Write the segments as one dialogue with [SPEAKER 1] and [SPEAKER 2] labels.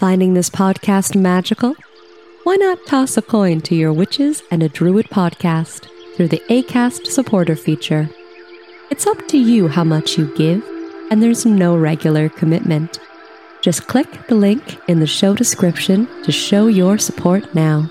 [SPEAKER 1] Finding this podcast magical? Why not toss a coin to your witches and a druid podcast through the ACAST supporter feature? It's up to you how much you give, and there's no regular commitment. Just click the link in the show description to show your support now.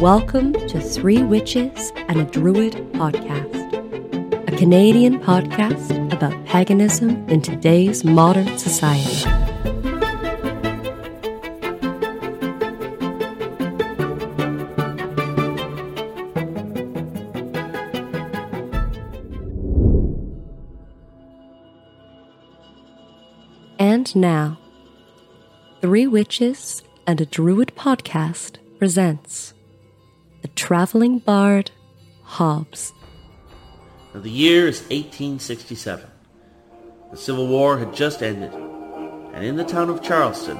[SPEAKER 1] Welcome to Three Witches and a Druid podcast, a Canadian podcast about paganism in today's modern society. And now, Three Witches and a Druid podcast presents The Traveling Bard Hobbes.
[SPEAKER 2] Now, the year is 1867. The Civil War had just ended, and in the town of Charleston,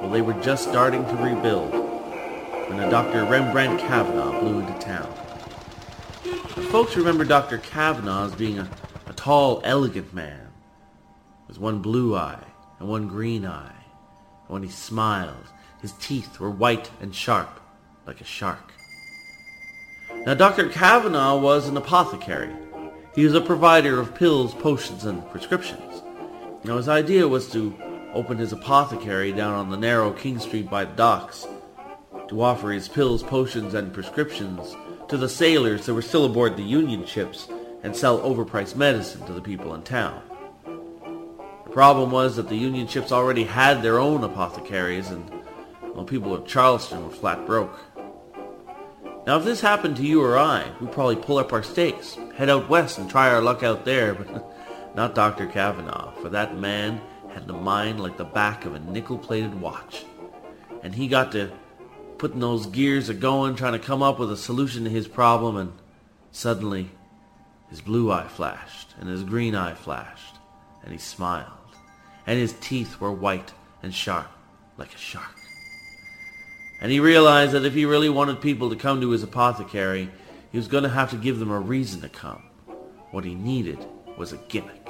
[SPEAKER 2] well, they were just starting to rebuild when a Dr. Rembrandt Kavanaugh blew into town. Now, folks remember Dr. Kavanaugh as being a, a tall, elegant man with one blue eye and one green eye. And when he smiled, his teeth were white and sharp like a shark. Now, Dr. Kavanaugh was an apothecary. He was a provider of pills, potions, and prescriptions. Now, his idea was to open his apothecary down on the narrow King Street by the docks, to offer his pills, potions, and prescriptions to the sailors that were still aboard the Union ships and sell overpriced medicine to the people in town. The problem was that the Union ships already had their own apothecaries, and well, people of Charleston were flat broke. Now, if this happened to you or I, we'd probably pull up our stakes, head out west and try our luck out there, but not Dr. Kavanaugh, for that man had the mind like the back of a nickel-plated watch. And he got to putting those gears a-going, trying to come up with a solution to his problem, and suddenly his blue eye flashed, and his green eye flashed, and he smiled, and his teeth were white and sharp like a shark and he realized that if he really wanted people to come to his apothecary, he was going to have to give them a reason to come. What he needed was a gimmick.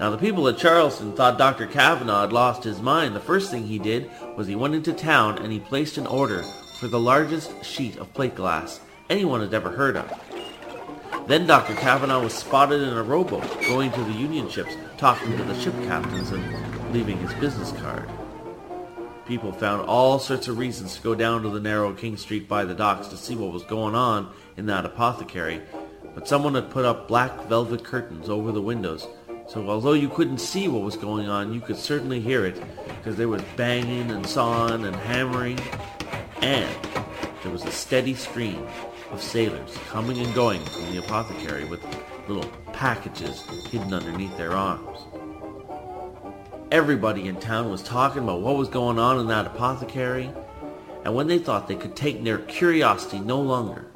[SPEAKER 2] Now, the people at Charleston thought Dr. Kavanaugh had lost his mind. The first thing he did was he went into town and he placed an order for the largest sheet of plate glass anyone had ever heard of. Then Dr. Kavanaugh was spotted in a rowboat going to the Union ships, talking to the ship captains and leaving his business card. People found all sorts of reasons to go down to the narrow King Street by the docks to see what was going on in that apothecary, but someone had put up black velvet curtains over the windows, so although you couldn't see what was going on, you could certainly hear it, because there was banging and sawing and hammering, and there was a steady stream of sailors coming and going from the apothecary with little packages hidden underneath their arms. Everybody in town was talking about what was going on in that apothecary, and when they thought they could take their curiosity no longer,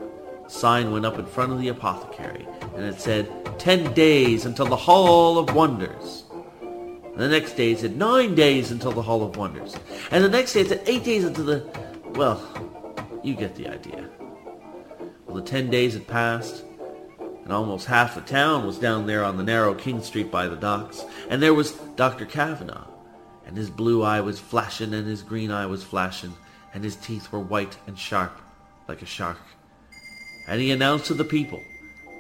[SPEAKER 2] a sign went up in front of the apothecary, and it said, 10 days until the Hall of Wonders. And the next day it said, 9 days until the Hall of Wonders. And the next day it said, 8 days until the... Well, you get the idea. Well, the 10 days had passed, and almost half the town was down there on the narrow King Street by the docks. And there was Dr. Kavanaugh, and his blue eye was flashing, and his green eye was flashing, and his teeth were white and sharp like a shark. And he announced to the people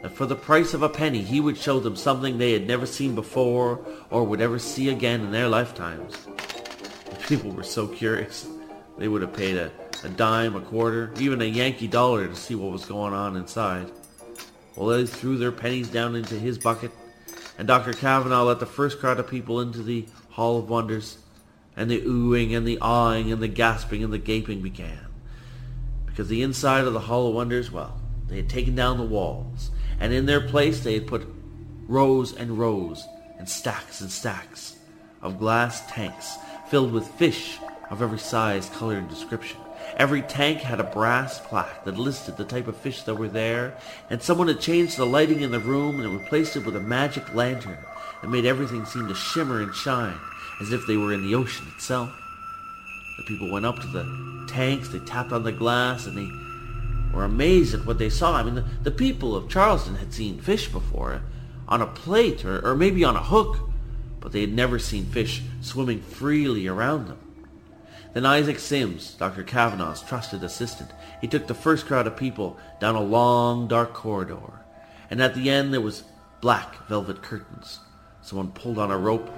[SPEAKER 2] that for the price of a penny he would show them something they had never seen before or would ever see again in their lifetimes. The people were so curious, they would have paid a, a dime, a quarter, even a Yankee dollar to see what was going on inside. They threw their pennies down into his bucket, and Dr. Kavanaugh let the first crowd of people into the Hall of Wonders, And the oohing and the awing and the gasping and the gaping began. Because the inside of the Hall of Wonders, well, they had taken down the walls, and in their place they had put rows and rows and stacks and stacks of glass tanks filled with fish of every size, color, and description. Every tank had a brass plaque that listed the type of fish that were there, and someone had changed the lighting in the room and replaced it with a magic lantern that made everything seem to shimmer and shine as if they were in the ocean itself. The people went up to the tanks, they tapped on the glass, and they were amazed at what they saw. I mean, the, the people of Charleston had seen fish before, on a plate or, or maybe on a hook, but they had never seen fish swimming freely around them. Then Isaac Sims, Dr. Kavanaugh's trusted assistant, he took the first crowd of people down a long, dark corridor. And at the end there was black velvet curtains. Someone pulled on a rope,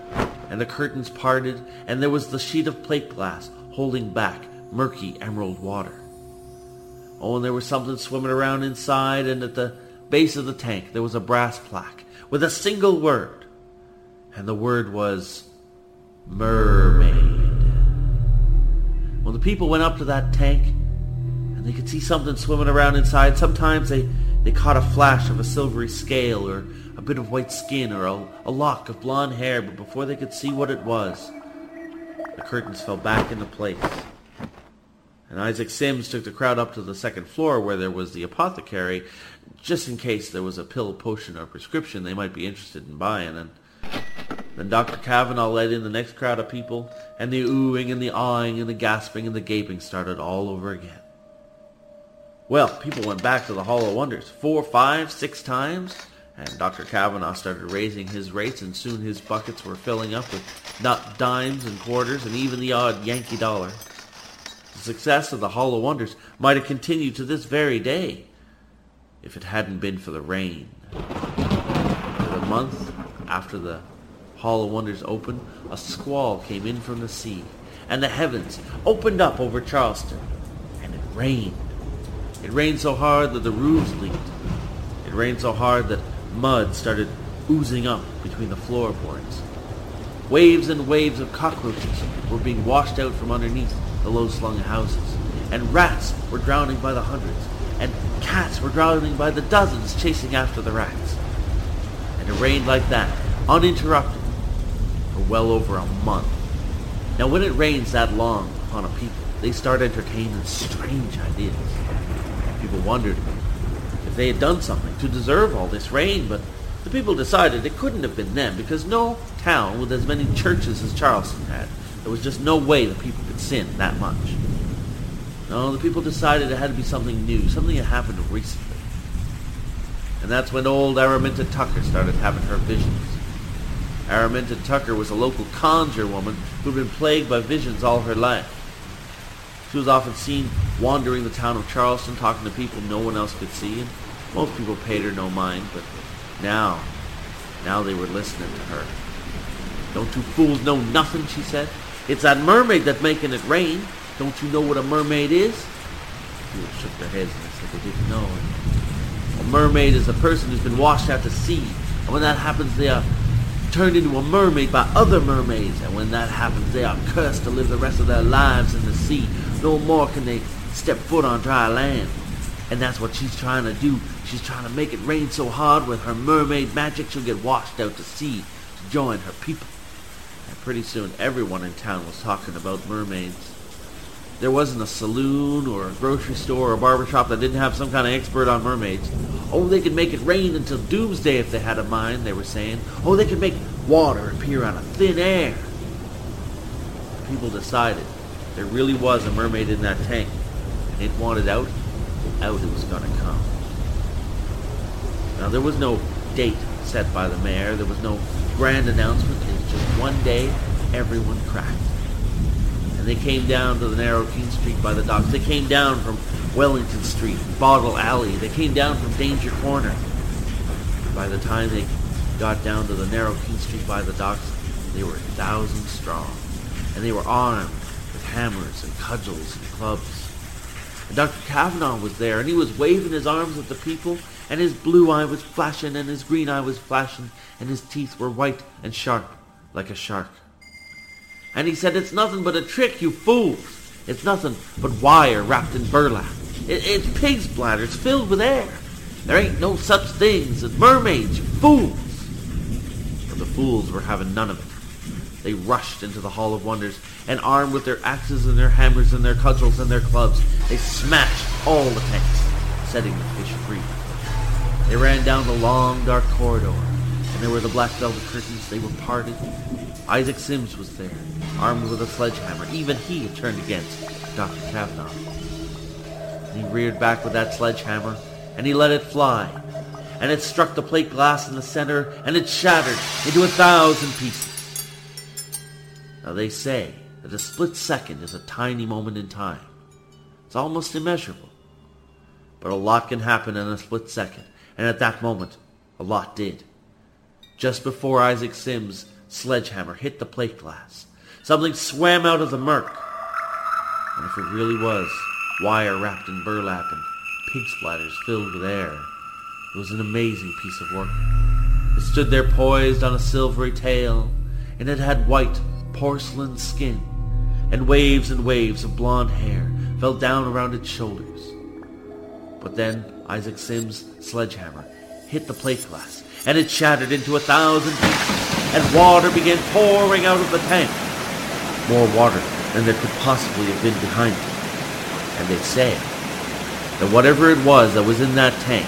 [SPEAKER 2] and the curtains parted, and there was the sheet of plate glass holding back murky emerald water. Oh, and there was something swimming around inside, and at the base of the tank there was a brass plaque with a single word. And the word was mermaid. The people went up to that tank and they could see something swimming around inside, sometimes they, they caught a flash of a silvery scale or a bit of white skin or a, a lock of blonde hair, but before they could see what it was, the curtains fell back into place. And Isaac Sims took the crowd up to the second floor where there was the apothecary, just in case there was a pill, potion, or prescription they might be interested in buying. And then Dr. Kavanaugh led in the next crowd of people, and the oohing and the awing and the gasping and the gaping started all over again. Well, people went back to the Hall of Wonders four, five, six times, and Dr. Kavanaugh started raising his rates, and soon his buckets were filling up with not dimes and quarters and even the odd Yankee dollar. The success of the Hall of Wonders might have continued to this very day if it hadn't been for the rain. For the month after the Hall of Wonders opened, a squall came in from the sea, and the heavens opened up over Charleston, and it rained. It rained so hard that the roofs leaked. It rained so hard that mud started oozing up between the floorboards. Waves and waves of cockroaches were being washed out from underneath the low-slung houses, and rats were drowning by the hundreds, and cats were drowning by the dozens chasing after the rats. And it rained like that, uninterrupted, for well over a month. Now when it rains that long upon a people, they start entertaining strange ideas. People wondered if they had done something to deserve all this rain, but the people decided it couldn't have been them because no town with as many churches as Charleston had, there was just no way the people could sin that much. No, the people decided it had to be something new, something that happened recently. And that's when old Araminta Tucker started having her visions. Araminta Tucker was a local conjure woman who'd been plagued by visions all her life. She was often seen wandering the town of Charleston talking to people no one else could see, and most people paid her no mind, but now, now they were listening to her. Don't you fools know nothing, she said. It's that mermaid that's making it rain. Don't you know what a mermaid is? People shook their heads and said they didn't know. A mermaid is a person who's been washed out to sea. And when that happens, they are turned into a mermaid by other mermaids, and when that happens, they are cursed to live the rest of their lives in the sea. No more can they step foot on dry land. And that's what she's trying to do. She's trying to make it rain so hard with her mermaid magic she'll get washed out to sea to join her people. And pretty soon everyone in town was talking about mermaids. There wasn't a saloon or a grocery store or a barber shop that didn't have some kind of expert on mermaids. Oh, they could make it rain until doomsday if they had a mind, they were saying. Oh, they could make water appear out of thin air. People decided there really was a mermaid in that tank, and it wanted out, out it was going to come. Now, there was no date set by the mayor. There was no grand announcement. It was just one day everyone cracked they came down to the narrow King Street by the docks. They came down from Wellington Street, Bottle Alley. They came down from Danger Corner. By the time they got down to the narrow King Street by the docks, they were a thousand strong, and they were armed with hammers and cudgels and clubs. And Dr. Kavanaugh was there, and he was waving his arms at the people, and his blue eye was flashing, and his green eye was flashing, and his teeth were white and sharp like a shark. And he said, It's nothing but a trick, you fools. It's nothing but wire wrapped in burlap. It, it's pig's bladders filled with air. There ain't no such things as mermaids, you fools. But the fools were having none of it. They rushed into the Hall of Wonders, and armed with their axes and their hammers and their cudgels and their clubs, they smashed all the tanks, setting the fish free. They ran down the long, dark corridor, and there were the black velvet curtains. They were parted. Isaac Sims was there, armed with a sledgehammer. Even he had turned against Dr. Kavanaugh. He reared back with that sledgehammer, and he let it fly. And it struck the plate glass in the center, and it shattered into a thousand pieces. Now they say that a split second is a tiny moment in time. It's almost immeasurable. But a lot can happen in a split second, and at that moment, a lot did. Just before Isaac Sims' sledgehammer hit the plate glass, something swam out of the murk. And if it really was wire wrapped in burlap and pig splatters filled with air, it was an amazing piece of work. It stood there poised on a silvery tail, and it had white porcelain skin, and waves and waves of blonde hair fell down around its shoulders. But then Isaac Sims' sledgehammer hit the plate glass, and it shattered into a thousand pieces, and water began pouring out of the tank. More water than there could possibly have been behind it. And they say that whatever it was that was in that tank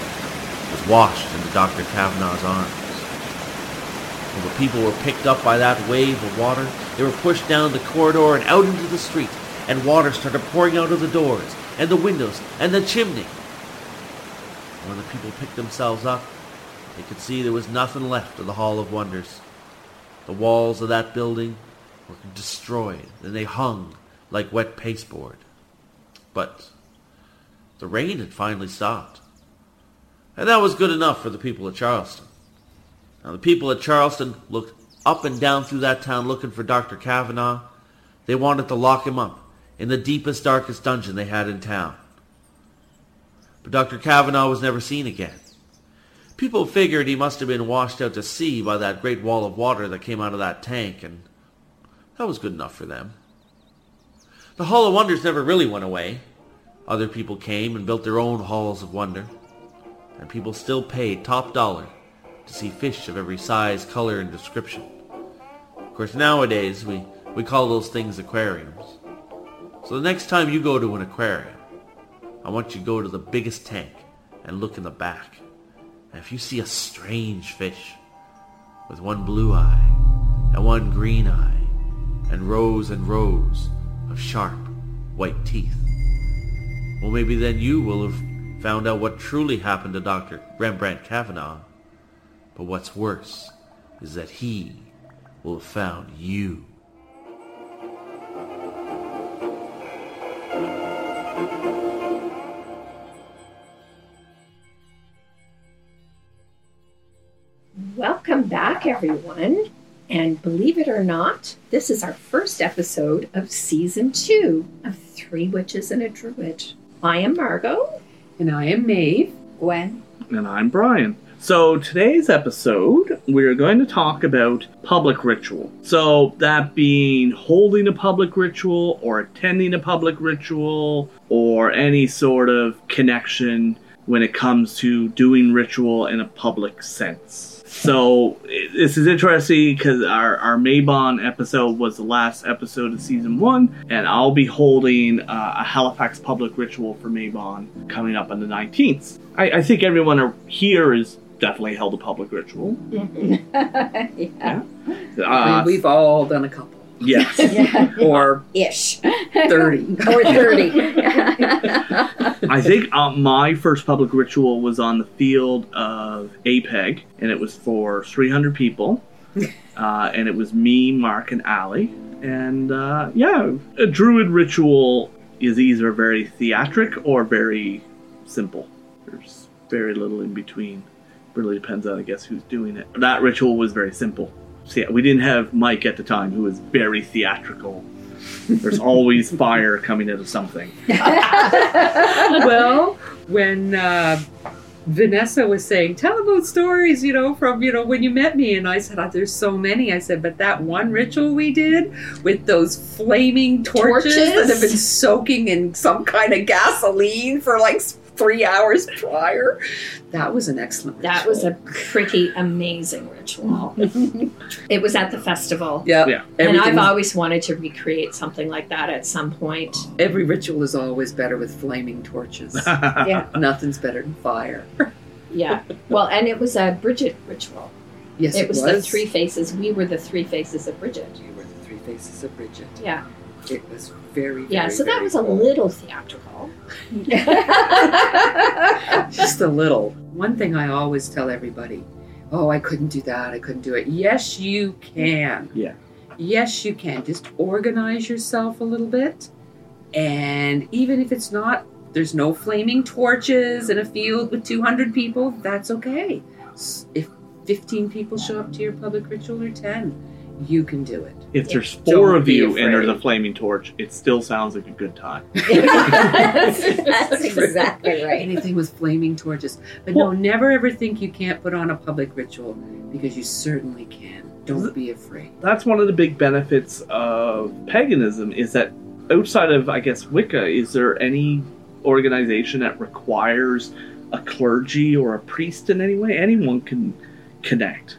[SPEAKER 2] was washed into Dr. Kavanaugh's arms. When the people were picked up by that wave of water, they were pushed down the corridor and out into the street, and water started pouring out of the doors, and the windows, and the chimney. When the people picked themselves up, they could see there was nothing left of the Hall of Wonders. The walls of that building were destroyed, and they hung like wet pasteboard. But the rain had finally stopped. And that was good enough for the people of Charleston. Now, the people of Charleston looked up and down through that town looking for Dr. Kavanaugh. They wanted to lock him up in the deepest, darkest dungeon they had in town. But Dr. Kavanaugh was never seen again. People figured he must have been washed out to sea by that great wall of water that came out of that tank, and that was good enough for them. The Hall of Wonders never really went away. Other people came and built their own halls of wonder, and people still paid top dollar to see fish of every size, color, and description. Of course, nowadays we, we call those things aquariums. So the next time you go to an aquarium, I want you to go to the biggest tank and look in the back. And if you see a strange fish with one blue eye and one green eye and rows and rows of sharp white teeth, well, maybe then you will have found out what truly happened to Dr. Rembrandt Kavanaugh. But what's worse is that he will have found you.
[SPEAKER 3] Back, everyone. And believe it or not, this is our first episode of season two of Three Witches and a Druid. I am Margot.
[SPEAKER 4] And I am Maeve.
[SPEAKER 3] Gwen.
[SPEAKER 5] And I'm Brian. So, today's episode, we're going to talk about public ritual. So, that being holding a public ritual, or attending a public ritual, or any sort of connection when it comes to doing ritual in a public sense. So, i- this is interesting because our, our Mabon episode was the last episode of season one, and I'll be holding uh, a Halifax public ritual for Mabon coming up on the 19th. I, I think everyone here is definitely held a public ritual.
[SPEAKER 3] yeah.
[SPEAKER 5] Uh,
[SPEAKER 4] We've all done a couple.
[SPEAKER 5] Yes.
[SPEAKER 4] Or
[SPEAKER 3] Ish.
[SPEAKER 4] 30.
[SPEAKER 3] or 30.
[SPEAKER 5] I think uh, my first public ritual was on the field of APEG, and it was for 300 people. Uh, and it was me, Mark, and Allie. And uh, yeah, a druid ritual is either very theatric or very simple. There's very little in between. Really depends on, I guess, who's doing it. That ritual was very simple. So yeah, we didn't have Mike at the time, who was very theatrical. There's always fire coming out of something.
[SPEAKER 4] well, when uh, Vanessa was saying, tell about stories, you know, from, you know, when you met me. And I said, oh, there's so many. I said, but that one ritual we did with those flaming torches,
[SPEAKER 3] Torches?
[SPEAKER 4] that have been soaking in some kind of gasoline for like three hours prior, that was an excellent
[SPEAKER 3] That was a pretty amazing ritual. it was at the festival.
[SPEAKER 4] Yeah.
[SPEAKER 5] Yeah.
[SPEAKER 3] And
[SPEAKER 4] Everything
[SPEAKER 3] I've
[SPEAKER 4] was-
[SPEAKER 3] always wanted to recreate something like that at some point.
[SPEAKER 4] every ritual is always better with flaming torches.
[SPEAKER 3] Yeah.
[SPEAKER 4] Nothing's better than fire.
[SPEAKER 3] Yeah. Well, and it was a Bridget ritual.
[SPEAKER 4] Yes,
[SPEAKER 3] it
[SPEAKER 4] it,
[SPEAKER 3] was, the three faces. We were the three faces of Bridget.
[SPEAKER 4] You were the three faces of Bridget.
[SPEAKER 3] Yeah.
[SPEAKER 4] It was very,
[SPEAKER 3] Yeah.
[SPEAKER 4] very,
[SPEAKER 3] So that
[SPEAKER 4] very
[SPEAKER 3] was a little theatrical.
[SPEAKER 4] Just a little. One thing I always tell everybody oh, I couldn't do that. I couldn't do it. Yes, you can.
[SPEAKER 5] Yeah.
[SPEAKER 4] Yes, you can. Just organize yourself a little bit. And even if it's not, there's no flaming torches in a field with 200 people, that's okay. If 15 people show up to your public ritual or 10, you can do it.
[SPEAKER 5] If there's
[SPEAKER 4] Don't
[SPEAKER 5] four of
[SPEAKER 4] be
[SPEAKER 5] you and there's a flaming torch, it still sounds like a good time.
[SPEAKER 6] That's exactly right.
[SPEAKER 4] Anything with flaming torches. But no, never ever think you can't put on a public ritual because you certainly can. Don't be afraid.
[SPEAKER 5] That's one of the big benefits of paganism is that outside of, I guess, Wicca, is there any organization that requires a clergy or a priest in any way? Anyone can connect.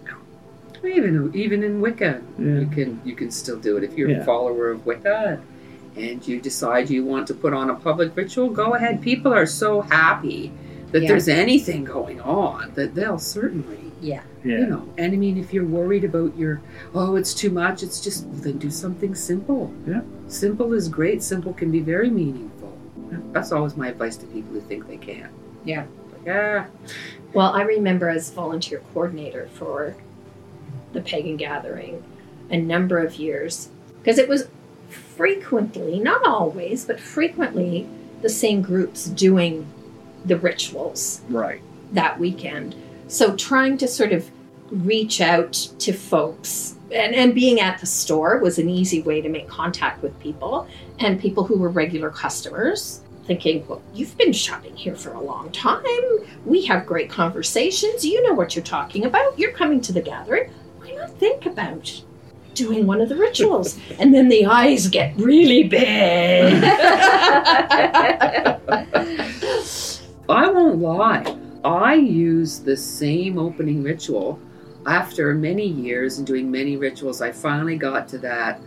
[SPEAKER 4] Even even in Wicca,
[SPEAKER 5] Yeah.
[SPEAKER 4] you can you can still do it if you're
[SPEAKER 5] Yeah.
[SPEAKER 4] a follower of Wicca and you decide you want to put on a public ritual. Go ahead. People are so happy that
[SPEAKER 6] Yeah.
[SPEAKER 4] there's anything going on that they'll certainly
[SPEAKER 6] Yeah.
[SPEAKER 5] Yeah.
[SPEAKER 4] you know. And I mean, if you're worried about your oh, it's too much, it's just well, then do something simple.
[SPEAKER 5] Yeah.
[SPEAKER 4] Simple is great. Simple can be very meaningful. That's always my advice to people who think they can.
[SPEAKER 6] Yeah.
[SPEAKER 4] Like, ah,
[SPEAKER 3] Well, I remember as volunteer coordinator for the pagan gathering a number of years because it was frequently, not always, but frequently the same groups doing the rituals
[SPEAKER 5] Right.
[SPEAKER 3] that weekend. So trying to sort of reach out to folks and, and being at the store was an easy way to make contact with people and people who were regular customers thinking, well, you've been shopping here for a long time. We have great conversations. You know what you're talking about. You're coming to the gathering. Think about doing one of the rituals? and then the eyes get really big.
[SPEAKER 4] I won't lie. I use the same opening ritual. After many years and doing many rituals, I finally got to that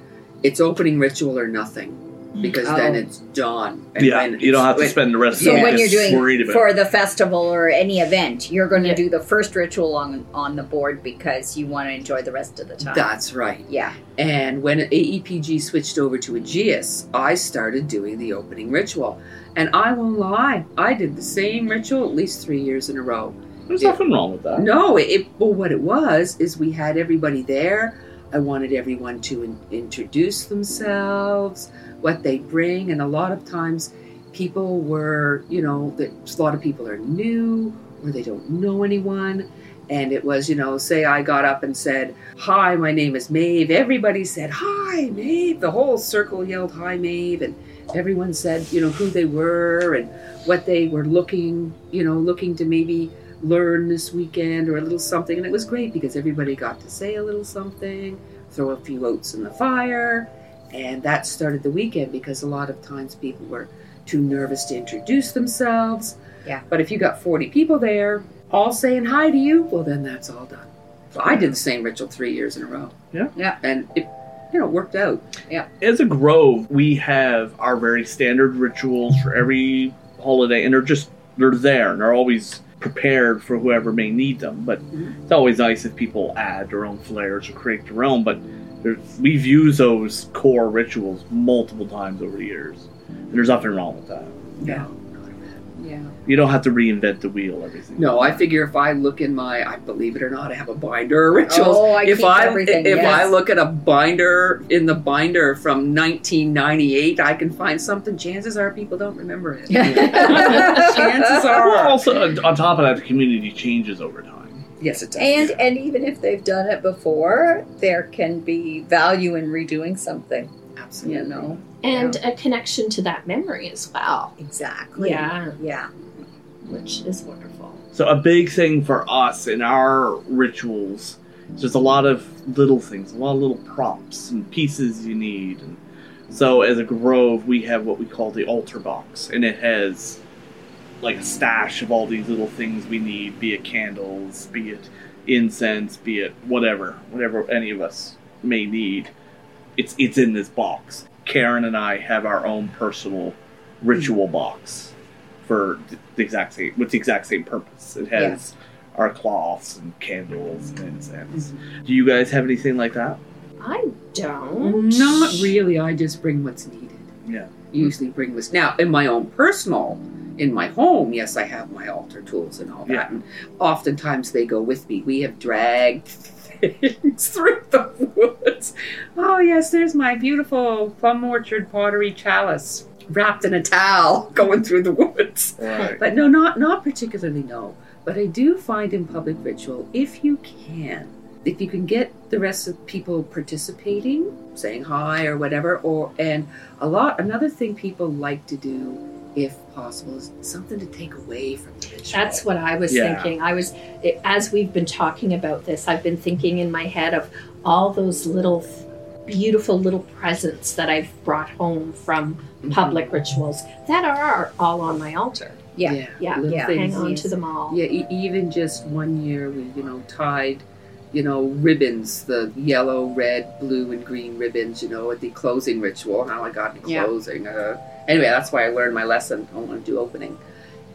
[SPEAKER 4] it's opening ritual or nothing. Because oh. then
[SPEAKER 6] Oh.
[SPEAKER 4] it's done. And
[SPEAKER 5] Yeah.
[SPEAKER 4] when
[SPEAKER 5] You don't have to spend the rest
[SPEAKER 6] So
[SPEAKER 5] of the
[SPEAKER 6] when you're doing
[SPEAKER 5] worried about
[SPEAKER 6] for
[SPEAKER 5] it.
[SPEAKER 6] the festival or any event, you're going to
[SPEAKER 3] Yeah.
[SPEAKER 6] do the first ritual on on the board because you want to enjoy the rest of the time.
[SPEAKER 4] That's right.
[SPEAKER 6] yeah.
[SPEAKER 4] And when AEPG switched over to Aegeus, I started doing the opening ritual. And I won't lie, I did the same ritual at least three years in a row.
[SPEAKER 5] There's
[SPEAKER 4] Yeah.
[SPEAKER 5] nothing wrong with that.
[SPEAKER 4] No, it, it well, what it was is we had everybody there. I wanted everyone to in, introduce themselves, what they bring, and a lot of times people were, you know, that a lot of people are new or they don't know anyone. And it was, you know, say I got up and said, Hi, my name is Maeve. Everybody said, Hi, Maeve. The whole circle yelled, Hi, Maeve. And everyone said, you know, who they were and what they were looking, you know, looking to maybe learn this weekend or a little something. And it was great because everybody got to say a little something, throw a few oats in the fire. And that started the weekend because a lot of times people were too nervous to introduce themselves.
[SPEAKER 6] Yeah.
[SPEAKER 4] But if you got 40 people there all saying hi to you, well, then that's all done. So I did the same ritual three years in a row.
[SPEAKER 5] Yeah.
[SPEAKER 6] Yeah.
[SPEAKER 4] And it, you know, worked out. Yeah.
[SPEAKER 5] As a grove, we have our very standard rituals for every holiday, and they're just they're there and they're always prepared for whoever may need them. But it's always nice if people add their own flares or create their own. But we've used those core rituals multiple times over the years, and there's nothing wrong with that.
[SPEAKER 4] Yeah.
[SPEAKER 6] Yeah.
[SPEAKER 5] You don't have to reinvent the wheel Everything.
[SPEAKER 4] No, I figure if I look in my, I believe it or not, I have a binder of rituals.
[SPEAKER 6] Oh, I
[SPEAKER 4] if
[SPEAKER 6] keep
[SPEAKER 4] I
[SPEAKER 6] everything,
[SPEAKER 4] if
[SPEAKER 6] yes.
[SPEAKER 4] I look at a binder in the binder from 1998, I can find something. Chances are people don't remember it. Chances
[SPEAKER 5] Well,
[SPEAKER 4] are.
[SPEAKER 5] also on on top of that, the community changes over time.
[SPEAKER 4] Yes, it does.
[SPEAKER 6] And and even if they've done it before, there can be value in redoing something.
[SPEAKER 4] Absolutely.
[SPEAKER 6] You know.
[SPEAKER 3] And a connection to that memory as well,
[SPEAKER 6] Exactly.
[SPEAKER 3] Yeah.
[SPEAKER 6] Yeah.
[SPEAKER 3] which is wonderful.
[SPEAKER 5] So a big thing for us in our rituals is just a lot of little things, a lot of little props and pieces you need. And so as a grove, we have what we call the altar box, and it has like a stash of all these little things we need, be it candles, be it incense, be it whatever, whatever any of us may need. It's it's in this box. Karen and I have our own personal ritual box for the exact same with the exact same purpose. It has our cloths and candles and incense.
[SPEAKER 4] Mm-hmm.
[SPEAKER 5] Do you guys have anything like that?
[SPEAKER 3] I don't.
[SPEAKER 4] Not really. I just bring what's needed.
[SPEAKER 5] Yeah.
[SPEAKER 4] Usually bring this. Now, in my own personal, in my home, yes, I have my altar tools and all that.
[SPEAKER 5] Yeah.
[SPEAKER 4] And oftentimes they go with me. We have dragged through the woods. Oh, yes, there's my beautiful plum orchard pottery chalice wrapped in a towel going through the woods.
[SPEAKER 5] Right.
[SPEAKER 4] But no, not not particularly. No, but I do find in public ritual, if you can, if you can get the rest of people participating, saying hi or whatever, or and a lot. Another thing people like to do, if possible, is something to take away from the ritual.
[SPEAKER 3] That's what I was
[SPEAKER 5] Yeah.
[SPEAKER 3] thinking. I was, as we've been talking about this, I've been thinking in my head of all those little, beautiful little presents that I've brought home from
[SPEAKER 4] Mhm.
[SPEAKER 3] public rituals that are all on my altar.
[SPEAKER 6] Yeah.
[SPEAKER 3] Yeah,
[SPEAKER 4] little
[SPEAKER 6] yeah.
[SPEAKER 3] hang on
[SPEAKER 6] yes.
[SPEAKER 3] to them all.
[SPEAKER 4] Yeah, e- even just one year we, you know, tied, you know, ribbons, the yellow, red, blue, and green ribbons, you know, at the closing ritual. How I got in
[SPEAKER 6] Yeah.
[SPEAKER 4] closing. Uh, anyway, that's why I learned my lesson. I don't want to do opening.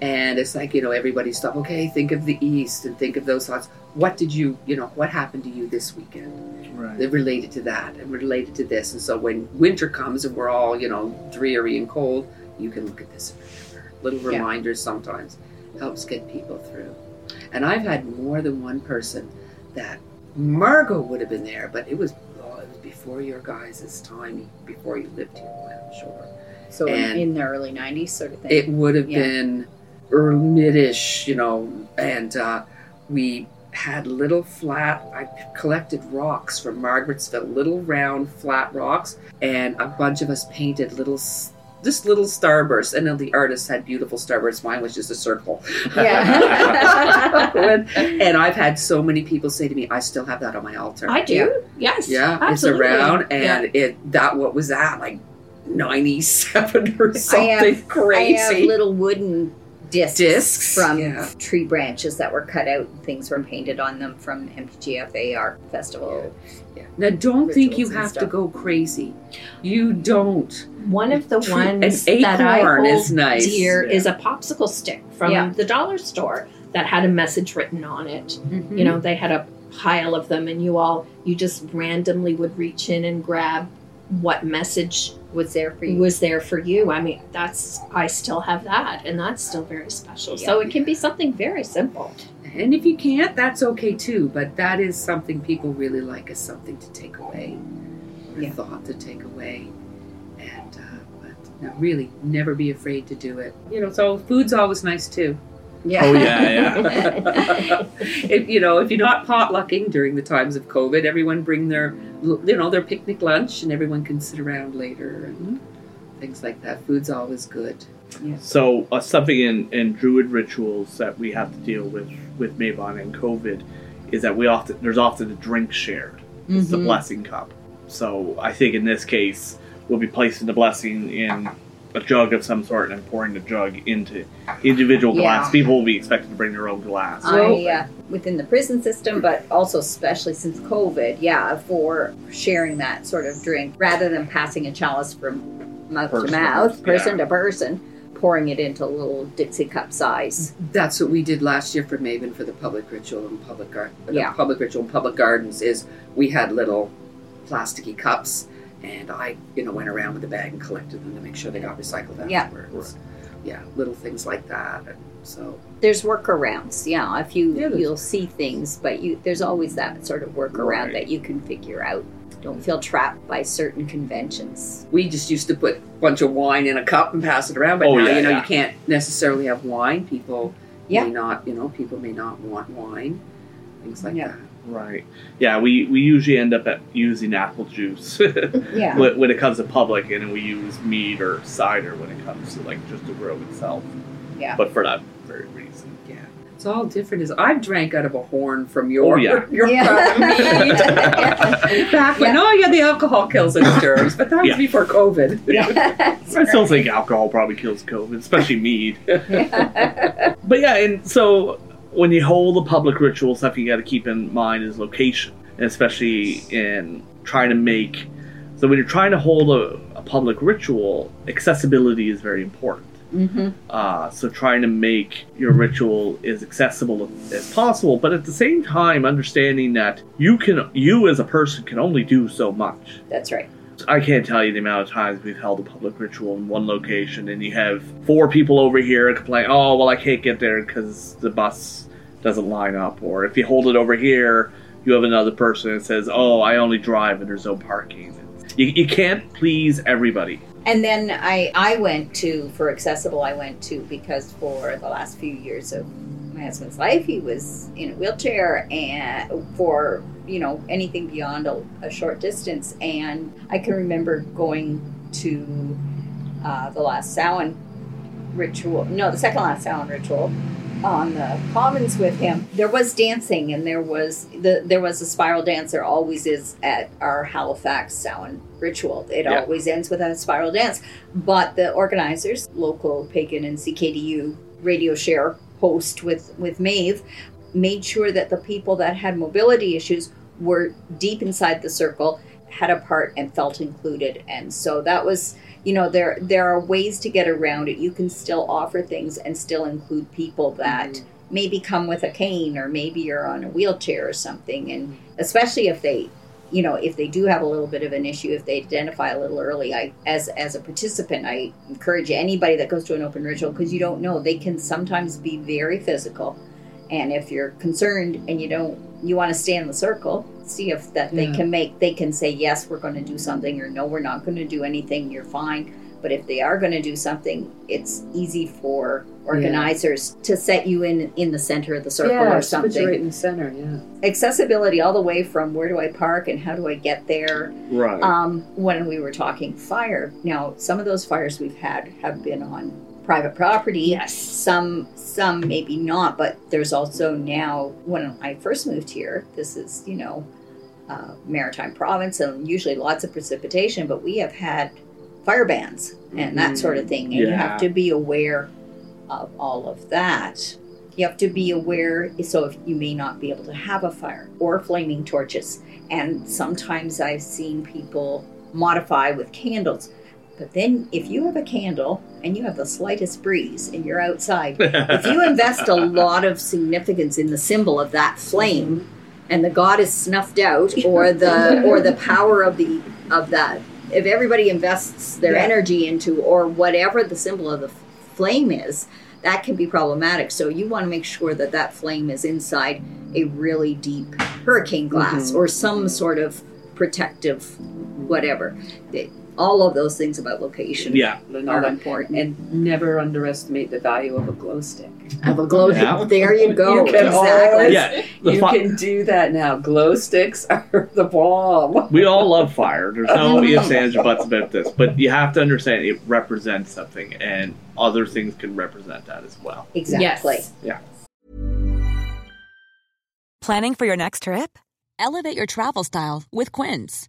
[SPEAKER 4] And it's like, you know, everybody stop. Okay, think of the East and think of those thoughts. What did you, you know, what happened to you this weekend?
[SPEAKER 5] Right.
[SPEAKER 4] They're related to that and related to this. And so when winter comes and we're all, you know, dreary and cold, you can look at this and remember. Little
[SPEAKER 6] Yeah.
[SPEAKER 4] reminders sometimes helps get people through. And I've had more than one person that Margot would have been there, but it was oh, it was before your guys' time, before you lived here, I'm sure.
[SPEAKER 6] So in,
[SPEAKER 4] And-
[SPEAKER 6] in the early 90s sort of thing.
[SPEAKER 4] It would have
[SPEAKER 6] Yeah.
[SPEAKER 4] been early mid-ish, you know, and uh, we had little flat. I collected rocks from Margaret's, Margaretsville, little round flat rocks, and a bunch of us painted little. S- Just little starbursts, and then the artists had beautiful starbursts. Mine was just a circle.
[SPEAKER 6] Yeah.
[SPEAKER 4] When- and I've had so many people say to me, "I still have that on my altar."
[SPEAKER 3] I do. Yes.
[SPEAKER 4] Yeah,
[SPEAKER 3] absolutely.
[SPEAKER 4] it's around,
[SPEAKER 3] Yeah.
[SPEAKER 4] and it that what was that like ninety seven or
[SPEAKER 6] I
[SPEAKER 4] something
[SPEAKER 6] have,
[SPEAKER 4] crazy.
[SPEAKER 6] I have little wooden discs,
[SPEAKER 4] Discs,
[SPEAKER 6] from
[SPEAKER 4] yeah.
[SPEAKER 6] tree branches that were cut out and things were painted on them from MPGFA art festival.
[SPEAKER 4] Yeah. Now, don't think you
[SPEAKER 6] Rituals and
[SPEAKER 4] have to go crazy. You don't.
[SPEAKER 3] One of the ones that I
[SPEAKER 4] acorn
[SPEAKER 3] hold
[SPEAKER 4] is nice.
[SPEAKER 3] dear
[SPEAKER 5] Yeah.
[SPEAKER 3] is a popsicle stick from
[SPEAKER 6] Yeah.
[SPEAKER 3] the dollar store that had a message written on it.
[SPEAKER 4] Mm-hmm.
[SPEAKER 3] You know, they had a pile of them, and you all you just randomly would reach in and grab what message
[SPEAKER 6] Was there for you?
[SPEAKER 3] was there for you. I mean, that's I still have that, and that's still very special. So it can be something very simple.
[SPEAKER 4] And if you can't, that's okay too. But that is something people really like is something to take away, or
[SPEAKER 6] Yeah.
[SPEAKER 4] thought to take away. And uh, but no, really, never be afraid to do it. You know, so food's always nice too.
[SPEAKER 6] Yeah.
[SPEAKER 5] Oh yeah, yeah.
[SPEAKER 4] if you know, if you're not potlucking during the times of COVID, everyone bring their, you know, their picnic lunch, and everyone can sit around later and things like that. Food's always good.
[SPEAKER 5] So uh, something in, in druid rituals that we have to deal with with Mabon and COVID is that we often there's often a drink shared. It's the
[SPEAKER 6] Mhm.
[SPEAKER 5] blessing cup. So I think in this case we'll be placing the blessing in a jug of some sort and pouring the jug into individual
[SPEAKER 6] Yeah.
[SPEAKER 5] glass. People will be expected to bring their own glass.
[SPEAKER 6] I, uh, within the prison system, but also especially since COVID, yeah, for sharing that sort of drink rather than passing a chalice from mouth
[SPEAKER 5] Person
[SPEAKER 6] to
[SPEAKER 5] to
[SPEAKER 6] mouth,
[SPEAKER 5] person,
[SPEAKER 6] person
[SPEAKER 5] yeah.
[SPEAKER 6] to person, pouring it into a little Dixie cup size.
[SPEAKER 4] That's what we did last year for Mabon for the public ritual and public gar- the
[SPEAKER 6] Yeah.
[SPEAKER 4] public ritual and public gardens. Is we had little plasticky cups, and I, you know, went around with the bag and collected them to make sure they got recycled
[SPEAKER 6] Yeah.
[SPEAKER 4] afterwards. Yeah, little things like that. And so
[SPEAKER 6] There's workarounds, yeah. If you
[SPEAKER 4] yeah,
[SPEAKER 6] you'll see things, but you there's always that sort of workaround
[SPEAKER 5] Right.
[SPEAKER 6] that you can figure out. Don't feel trapped by certain conventions.
[SPEAKER 4] we just used to put a bunch of wine in a cup and pass it around. But
[SPEAKER 5] Oh,
[SPEAKER 4] now
[SPEAKER 5] yeah,
[SPEAKER 4] you know
[SPEAKER 5] yeah.
[SPEAKER 4] you can't necessarily have wine. People
[SPEAKER 6] Yeah.
[SPEAKER 4] may not, you know, people may not want wine. Things like
[SPEAKER 6] Yeah.
[SPEAKER 4] that.
[SPEAKER 5] Right. Yeah, we, we usually end up at using apple juice
[SPEAKER 6] Yeah.
[SPEAKER 5] when, when it comes to public, and then we use mead or cider when it comes to like just the grove itself.
[SPEAKER 6] Yeah.
[SPEAKER 5] But for that very reason.
[SPEAKER 4] Yeah. It's all different. Is I've drank out of a horn from your
[SPEAKER 5] Oh, yeah.
[SPEAKER 4] your
[SPEAKER 6] Yeah.
[SPEAKER 4] mead. Back when
[SPEAKER 6] Yeah.
[SPEAKER 4] oh yeah, the alcohol kills and germs, but that was
[SPEAKER 5] Yeah.
[SPEAKER 4] before COVID.
[SPEAKER 5] I still think alcohol probably kills COVID, especially mead. But yeah, and so when you hold a public ritual, something you got to keep in mind is location, and especially in trying to make. So when you're trying to hold a, a public ritual, accessibility is very important.
[SPEAKER 6] Mm-hmm.
[SPEAKER 5] Uh, so trying to make your ritual as accessible as possible, but at the same time understanding that you can, you as a person can only do so much.
[SPEAKER 6] That's right.
[SPEAKER 5] I can't tell you the amount of times we've held a public ritual in one location, and you have four people over here complain, "Oh, well, I can't get there because the bus doesn't line up," or if you hold it over here, you have another person that says, "Oh, I only drive and there's no parking." You, you can't please everybody.
[SPEAKER 6] And then I, I went to, for accessible, I went to, because for the last few years of my husband's life, he was in a wheelchair and for, you know, anything beyond a, a short distance. And I can remember going to uh, the last Samhain ritual, no, the second last Samhain ritual on the commons with him. There was dancing and there was the there was a spiral dance. There always is at our Halifax Samhain ritual. It
[SPEAKER 5] Yeah.
[SPEAKER 6] always ends with a spiral dance. But the organizers, local pagan and CKDU radio share host with with Maeve, made sure that the people that had mobility issues were deep inside the circle, had a part and felt included. And so that was you know there there are ways to get around it. You can still offer things and still include people that mm-hmm. maybe come with a cane or maybe you're on a wheelchair or something and mm-hmm. especially if they you know if they do have a little bit of an issue if they identify a little early i as as a participant i encourage anybody that goes to an open ritual because you don't know they can sometimes be very physical. And if you're concerned and you don't you want to stay in the circle see if that they can make they can say yes we're going to do something or no we're not going to do anything you're fine but if they are going to do something it's easy for organizers to set you in in the center of the circle
[SPEAKER 4] yeah,
[SPEAKER 6] or
[SPEAKER 4] put you
[SPEAKER 6] something
[SPEAKER 4] right in the center. Yeah.
[SPEAKER 6] accessibility all the way from where do I park and how do I get there.
[SPEAKER 5] Right.
[SPEAKER 6] Um, when we were talking fire, now some of those fires we've had have been on private property.
[SPEAKER 3] Yes.
[SPEAKER 6] Some some maybe not, but there's also now when I first moved here, this is you know uh, maritime province and usually lots of precipitation, but we have had fire bans and that sort of thing, and you have to be aware of all of that. You have to be aware, so if you may not be able to have a fire or flaming torches. And sometimes I've seen people modify with candles. But then, if you have a candle and you have the slightest breeze and you're outside, if you invest a lot of significance in the symbol of that flame, mm-hmm. and the god is snuffed out, or the or the power of the of that, if everybody invests their
[SPEAKER 4] Yeah.
[SPEAKER 6] energy into or whatever the symbol of the flame is, that can be problematic. So you want to make sure that that flame is inside a really deep hurricane glass mm-hmm. or some sort of protective whatever. All of those things about location
[SPEAKER 5] yeah.
[SPEAKER 6] are
[SPEAKER 4] Lenora.
[SPEAKER 6] important.
[SPEAKER 4] And never underestimate the value of a glow stick.
[SPEAKER 6] Have a glow.
[SPEAKER 5] Yeah.
[SPEAKER 6] There you go.
[SPEAKER 4] You can
[SPEAKER 6] exactly.
[SPEAKER 4] always-
[SPEAKER 5] Yeah.
[SPEAKER 4] You
[SPEAKER 5] fi-
[SPEAKER 4] can do that now. Glow sticks are the bomb.
[SPEAKER 5] we all love fire. There's no ifs, ands, or buts about this. But you have to understand it represents something, and other things can represent that as well.
[SPEAKER 6] Exactly.
[SPEAKER 3] Yes.
[SPEAKER 7] Planning for your next trip? Elevate your travel style with Quince.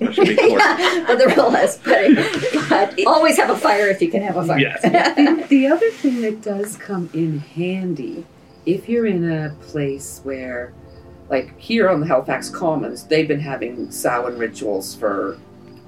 [SPEAKER 5] Especially before.
[SPEAKER 6] yeah, but the real is, but, but always have a fire if you can have a fire.
[SPEAKER 5] Yes.
[SPEAKER 4] the, the other thing that does come in handy if you're in a place where like here on the halifax commons they've been having samhain rituals for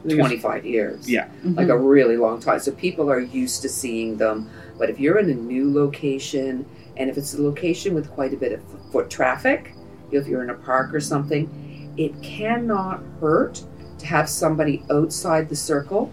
[SPEAKER 4] 25 years
[SPEAKER 5] Yeah.
[SPEAKER 4] like a really long time so people are used to seeing them but if you're in a new location and if it's a location with quite a bit of foot traffic if you're in a park or something it cannot hurt to have somebody outside the circle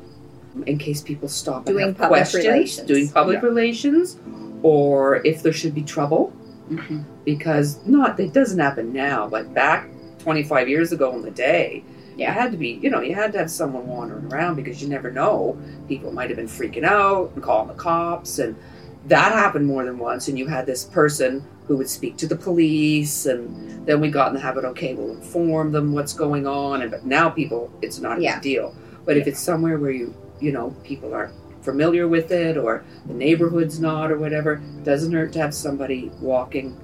[SPEAKER 4] in case people stop and
[SPEAKER 6] Doing public
[SPEAKER 4] questions
[SPEAKER 6] relations.
[SPEAKER 4] doing public
[SPEAKER 5] Yeah.
[SPEAKER 4] relations or if there should be trouble
[SPEAKER 6] Mhm.
[SPEAKER 4] because not it doesn't happen now but back 25 years ago in the day you
[SPEAKER 6] Yeah.
[SPEAKER 4] had to be you know you had to have someone wandering around because you never know people might have been freaking out and calling the cops and that happened more than once and you had this person who would speak to the police and then we got in the habit okay we'll inform them what's going on and but now people it's not a
[SPEAKER 6] Yeah.
[SPEAKER 4] big deal but if it's somewhere where you you know people are familiar with it or the neighborhood's not or whatever doesn't hurt to have somebody walking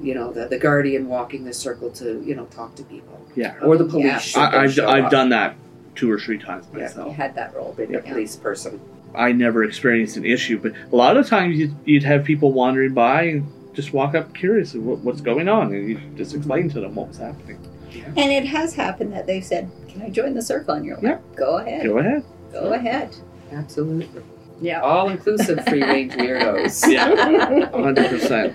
[SPEAKER 4] you know the, the guardian walking the circle to you know talk to people
[SPEAKER 5] Yeah.
[SPEAKER 4] or the police
[SPEAKER 6] Yeah.
[SPEAKER 5] I, I've, I've
[SPEAKER 4] up.
[SPEAKER 5] done that two or three times myself
[SPEAKER 4] Yeah.
[SPEAKER 6] I
[SPEAKER 5] myself.
[SPEAKER 6] had that role.
[SPEAKER 4] being
[SPEAKER 6] Yeah.
[SPEAKER 4] police person
[SPEAKER 5] I never experienced an issue, but a lot of times you'd, you'd have people wandering by and just walk up curious of what, what's going on, and you just explain to them what was happening.
[SPEAKER 6] And it has happened that they've said, "Can I join the circle?" And you're like,
[SPEAKER 5] Yeah.
[SPEAKER 6] "Go ahead,
[SPEAKER 5] Go ahead.
[SPEAKER 6] go ahead."
[SPEAKER 4] absolutely
[SPEAKER 6] Yeah.
[SPEAKER 4] all inclusive free range weirdos
[SPEAKER 5] Yeah, hundred percent.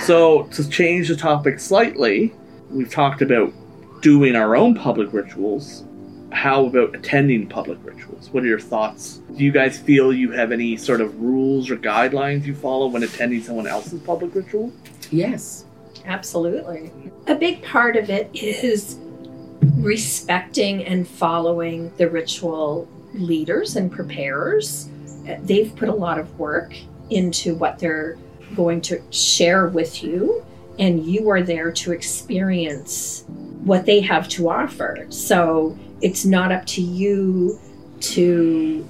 [SPEAKER 5] So to change the topic slightly, we've talked about doing our own public rituals. How about attending public rituals? What are your thoughts? Do you guys feel you have any sort of rules or guidelines you follow when attending someone else's public ritual?
[SPEAKER 4] yes
[SPEAKER 3] Absolutely. A big part of it is respecting and following the ritual leaders and preparers. They've put a lot of work into what they're going to share with you, and you are there to experience what they have to offer. So it's not up to you to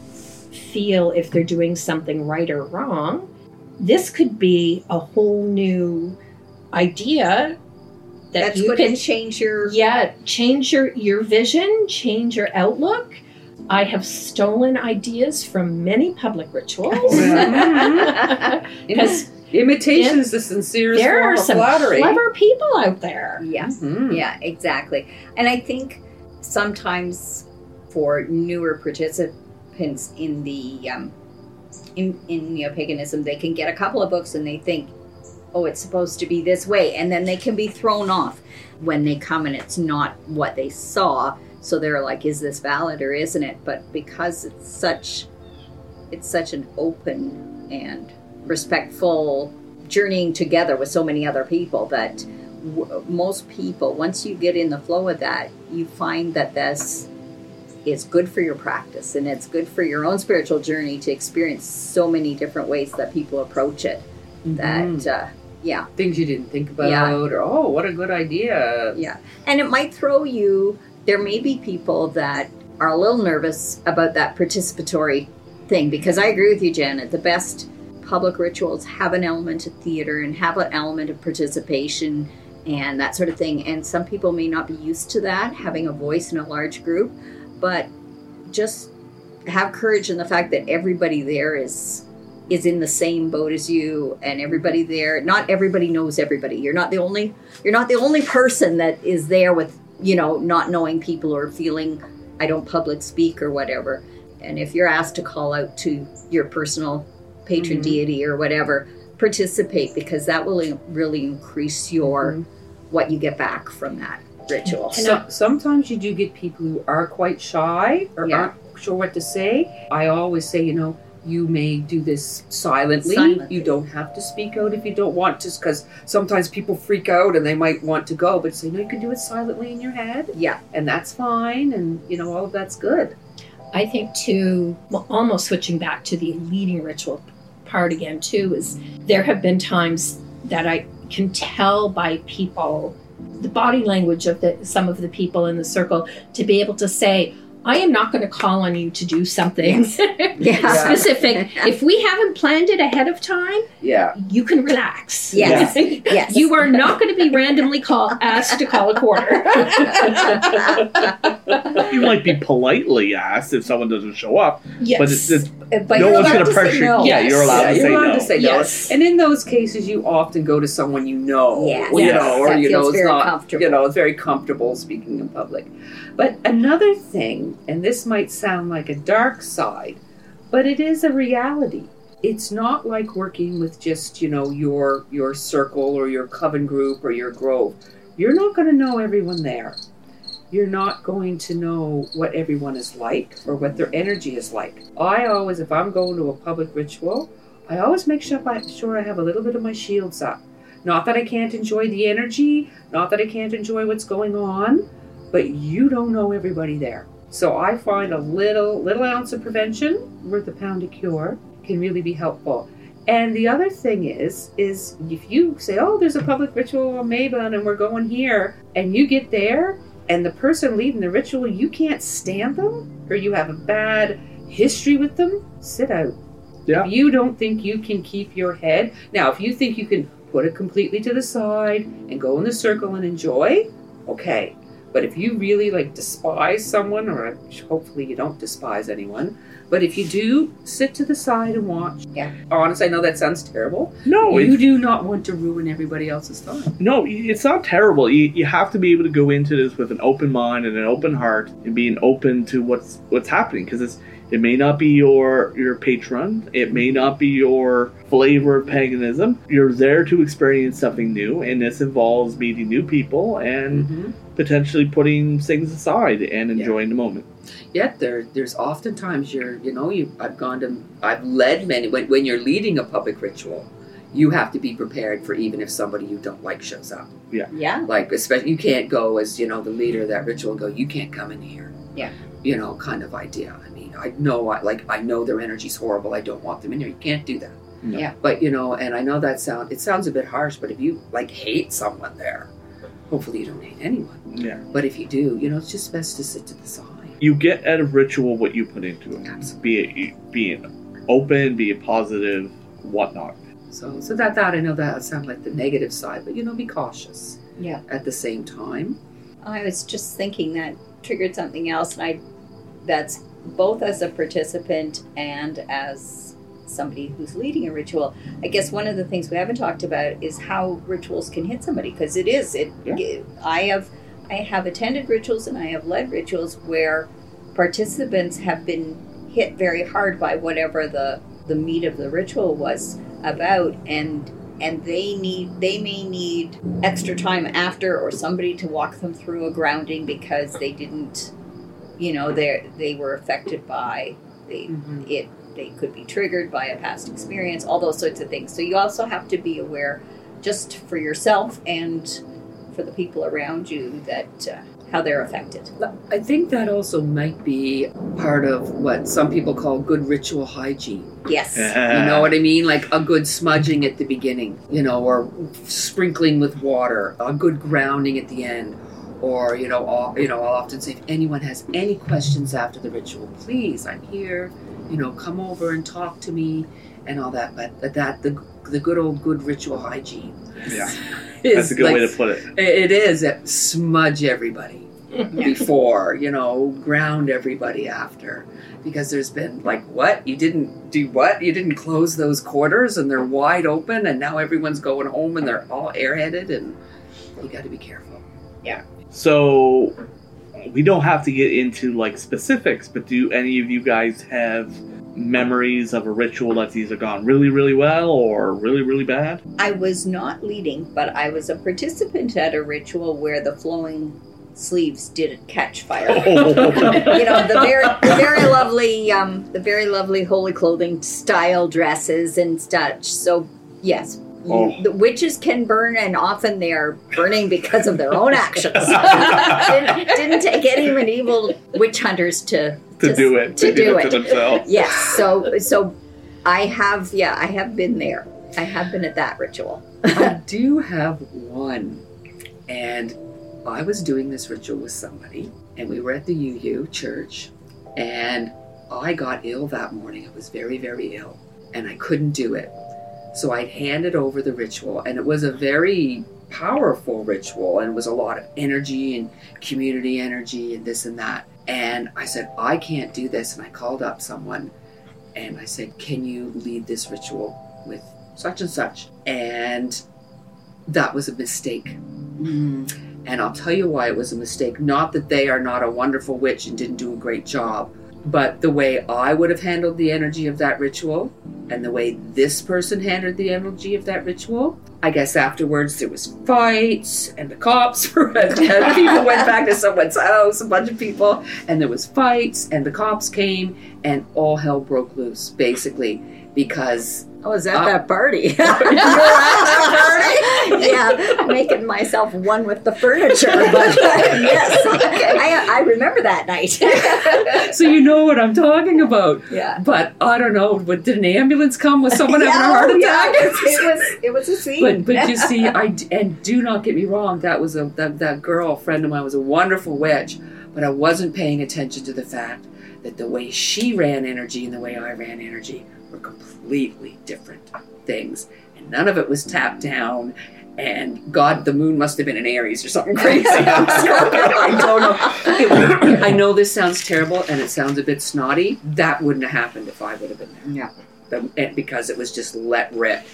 [SPEAKER 3] feel if they're doing something right or wrong. This could be a whole new idea that
[SPEAKER 6] That's
[SPEAKER 3] you can
[SPEAKER 6] to change your.
[SPEAKER 3] yeah change your your vision change your outlook i have stolen ideas from many public rituals because
[SPEAKER 4] imitation is the sincerest
[SPEAKER 3] there
[SPEAKER 4] form
[SPEAKER 3] are
[SPEAKER 4] of
[SPEAKER 3] some
[SPEAKER 4] flattery
[SPEAKER 3] clever people out there
[SPEAKER 6] Yeah.
[SPEAKER 4] Mhm.
[SPEAKER 6] Yeah, exactly. And I think sometimes for newer participants in the um, in, in neo-paganism, they can get a couple of books and they think, oh, it's supposed to be this way, and then they can be thrown off when they come and it's not what they saw. So they're like, is this valid or isn't it? But because it's such it's such an open and respectful journeying together with so many other people that w- most people, once you get in the flow of that, you find that this is good for your practice and it's good for your own spiritual journey to experience so many different ways that people approach it. That, uh, yeah,
[SPEAKER 4] things you didn't think about
[SPEAKER 6] Yeah.
[SPEAKER 4] or oh what a good idea
[SPEAKER 6] yeah. And it might throw you, there may be people that are a little nervous about that participatory thing because I agree with you, Janet. The best public rituals have an element of theater and have an element of participation and that sort of thing. And some people may not be used to that, having a voice in a large group, but just have courage in the fact that everybody there is is in the same boat as you and everybody there not everybody knows everybody you're not the only you're not the only person that is there with you know not knowing people or feeling i don't public speak or whatever and if you're asked to call out to your personal patron
[SPEAKER 4] Mhm.
[SPEAKER 6] deity or whatever participate because that will really increase your
[SPEAKER 4] Mhm.
[SPEAKER 6] what you get back from that ritual
[SPEAKER 4] So, sometimes you do get people who are quite shy or
[SPEAKER 6] Yeah.
[SPEAKER 4] aren't sure what to say. I always say, you know, you may do this silently.
[SPEAKER 6] Silently.
[SPEAKER 4] You don't have to speak out if you don't want to, because sometimes people freak out and they might want to go. But say, no, you can do it silently in your head,
[SPEAKER 6] yeah
[SPEAKER 4] and that's fine, and you know, all of that's good.
[SPEAKER 3] I think too, well, almost switching back to the leading ritual part again too, is there have been times that I can tell by people, the body language of the some of the people in the circle, to be able to say, I am not going to call on you to do something
[SPEAKER 6] Yeah.
[SPEAKER 3] specific. if we haven't planned it ahead of time,
[SPEAKER 4] Yeah.
[SPEAKER 3] you can relax.
[SPEAKER 6] Yes. Yes.
[SPEAKER 3] You are not going to be randomly call, asked to call a quarter.
[SPEAKER 5] You might be politely asked if someone doesn't show up,
[SPEAKER 3] Yes.
[SPEAKER 5] but it's, it's uh,
[SPEAKER 6] But
[SPEAKER 5] no one's going
[SPEAKER 6] to
[SPEAKER 5] to
[SPEAKER 6] say
[SPEAKER 5] pressure
[SPEAKER 6] no.
[SPEAKER 5] you. Yeah, you're allowed
[SPEAKER 4] Yeah,
[SPEAKER 5] to
[SPEAKER 4] you're
[SPEAKER 5] say
[SPEAKER 4] allowed
[SPEAKER 5] no.
[SPEAKER 4] to say
[SPEAKER 3] Yes.
[SPEAKER 4] no. And in those cases, you often go to someone you know.
[SPEAKER 6] Yes.
[SPEAKER 4] You
[SPEAKER 5] Yes.
[SPEAKER 4] know, or
[SPEAKER 6] That
[SPEAKER 4] you know,
[SPEAKER 6] feels
[SPEAKER 4] it's
[SPEAKER 6] very
[SPEAKER 4] not.
[SPEAKER 6] comfortable.
[SPEAKER 4] You know, it's very comfortable speaking in public. But another thing, and this might sound like a dark side, but it is a reality. It's not like working with just you know your your circle or your coven group or your grove. You're not going to know everyone there. You're not going to know what everyone is like or what their energy is like. I always, if I'm going to a public ritual, I always make sure I, sure I have a little bit of my shields up. Not that I can't enjoy the energy, not that I can't enjoy what's going on, but you don't know everybody there. So I find a little little ounce of prevention worth a pound of cure can really be helpful. And the other thing is, is if you say, "Oh, there's a public ritual on Mabon, and we're going here," and you get there, and the person leading the ritual, you can't stand them, or you have a bad history with them, sit out.
[SPEAKER 5] Yeah.
[SPEAKER 4] If you don't think you can keep your head now, if you think you can put it completely to the side and go in the circle and enjoy, okay. But if you really like despise someone, or hopefully you don't despise anyone, but if you do, sit to the side and watch.
[SPEAKER 6] Yeah.
[SPEAKER 4] Honest, I know that sounds terrible.
[SPEAKER 5] No,
[SPEAKER 4] you do not want to ruin everybody else's time.
[SPEAKER 5] no, it's not terrible. You, you have to be able to go into this with an open mind and an open heart and being open to what's what's happening because it's it may not be your your patron, it may not be your flavor of paganism. You're there to experience something new, and this involves meeting new people and
[SPEAKER 4] Mm-hmm.
[SPEAKER 5] Potentially putting things aside and enjoying the moment.
[SPEAKER 4] Yet there, there's oftentimes you're, you know, you. I've gone to, I've led many. When, when you're leading a public ritual, you have to be prepared for even if somebody you don't like shows up.
[SPEAKER 6] Yeah, yeah.
[SPEAKER 4] Like, especially you can't go as you know the leader of that ritual and go, you can't come in here.
[SPEAKER 6] Yeah.
[SPEAKER 4] You know, kind of idea. I mean, I know, I like, I know their energy's horrible. I don't want them in here. You can't do that.
[SPEAKER 5] No.
[SPEAKER 6] Yeah.
[SPEAKER 4] But you know, and I know that sound. It sounds a bit harsh, but if you like hate someone there, hopefully you don't hate anyone.
[SPEAKER 5] Yeah.
[SPEAKER 4] But if you do, you know, it's just best to sit to the side.
[SPEAKER 5] You get out of ritual what you put into it.
[SPEAKER 4] Absolutely.
[SPEAKER 5] Be it being open, be it positive, whatnot.
[SPEAKER 4] So, so that that I know that sounds like the negative side, but you know, be cautious
[SPEAKER 6] Yeah.
[SPEAKER 4] at the same time.
[SPEAKER 6] I was just thinking that triggered something else, and I that's both as a participant and as somebody who's leading a ritual. I guess one of the things we haven't talked about is how rituals can hit somebody because it is it. I have I have attended rituals and I have led rituals where participants have been hit very hard by whatever the the meat of the ritual was about and and they need they may need extra time after or somebody to walk them through a grounding because they didn't you know they they were affected by the
[SPEAKER 4] Mhm.
[SPEAKER 6] it they could be triggered by a past experience all those sorts of things so you also have to be aware just for yourself and for the people around you that uh, how they're affected
[SPEAKER 4] I think that also might be part of what some people call good ritual hygiene.
[SPEAKER 6] yes
[SPEAKER 4] You know what I mean? Like a good smudging at the beginning, you know, or sprinkling with water, a good grounding at the end. Or you know, all, you know, I'll often say, if anyone has any questions after the ritual, please, I'm here. You know, come over and talk to me, and all that. But that, that the the good old good ritual hygiene.
[SPEAKER 5] Yeah.
[SPEAKER 4] is
[SPEAKER 5] That's a good way to put it.
[SPEAKER 4] It it is smudge everybody before, you know, ground everybody after. Because there's been like, what? You didn't do what? You didn't close those quarters and they're wide open and now everyone's going home and they're all airheaded and you got to be careful. Yeah.
[SPEAKER 5] So we don't have to get into like specifics, but do any of you guys have memories of a ritual that's either gone really, really well or really, really bad?
[SPEAKER 6] I was not leading, but I was a participant at a ritual where the flowing sleeves didn't catch fire. you know the very, the very lovely, um, the very lovely holy clothing style dresses and such. So yes, you-
[SPEAKER 5] Oh.
[SPEAKER 6] the witches can burn, and often they are burning because of their own actions. didn't, didn't take any medieval witch hunters to
[SPEAKER 5] to do it,
[SPEAKER 6] to do
[SPEAKER 5] to
[SPEAKER 6] it.
[SPEAKER 5] themselves.
[SPEAKER 6] Yes, so so I have yeah I have been there. I have been at that ritual.
[SPEAKER 4] I do have one. And I was doing this ritual with somebody and we were at the UU church, and I got ill that morning. I was very, very ill, and I couldn't do it. So I handed over the ritual, and it was a very powerful ritual, and it was a lot of energy and community energy and this and that. And I said, I can't do this. And I called up someone and I said, Can you lead this ritual with such and such? And that was a mistake. Mm-hmm. And I'll tell you why it was a mistake. Not that they are not a wonderful witch and didn't do a great job, but the way I would have handled the energy of that ritual and the way this person handled the energy of that ritual. I guess afterwards there was fights and the cops were and people went back to someone's house, a bunch of people, and there was fights and the cops came and all hell broke loose basically because
[SPEAKER 6] I was at
[SPEAKER 4] Uh,
[SPEAKER 6] that party. yeah, making myself one with the furniture. But yes, I, I remember that night.
[SPEAKER 4] so you know what I'm talking about.
[SPEAKER 6] Yeah.
[SPEAKER 4] But I don't know, did an ambulance come with someone
[SPEAKER 6] Yeah,
[SPEAKER 4] having a heart
[SPEAKER 6] oh, yeah,
[SPEAKER 4] attack?
[SPEAKER 6] it, was, it was it was a scene.
[SPEAKER 4] But but you see, I and do not get me wrong. That was a that, that girl friend of mine was a wonderful witch, but I wasn't paying attention to the fact that the way she ran energy and the way I ran energy were completely different things, none of it was tapped down. And God, the moon must have been in Aries or something crazy. I'm sorry, I don't know. It was- I know this sounds terrible and it sounds a bit snotty. That wouldn't have happened if I would have been there.
[SPEAKER 6] Yeah.
[SPEAKER 4] But- and because it was just let rip.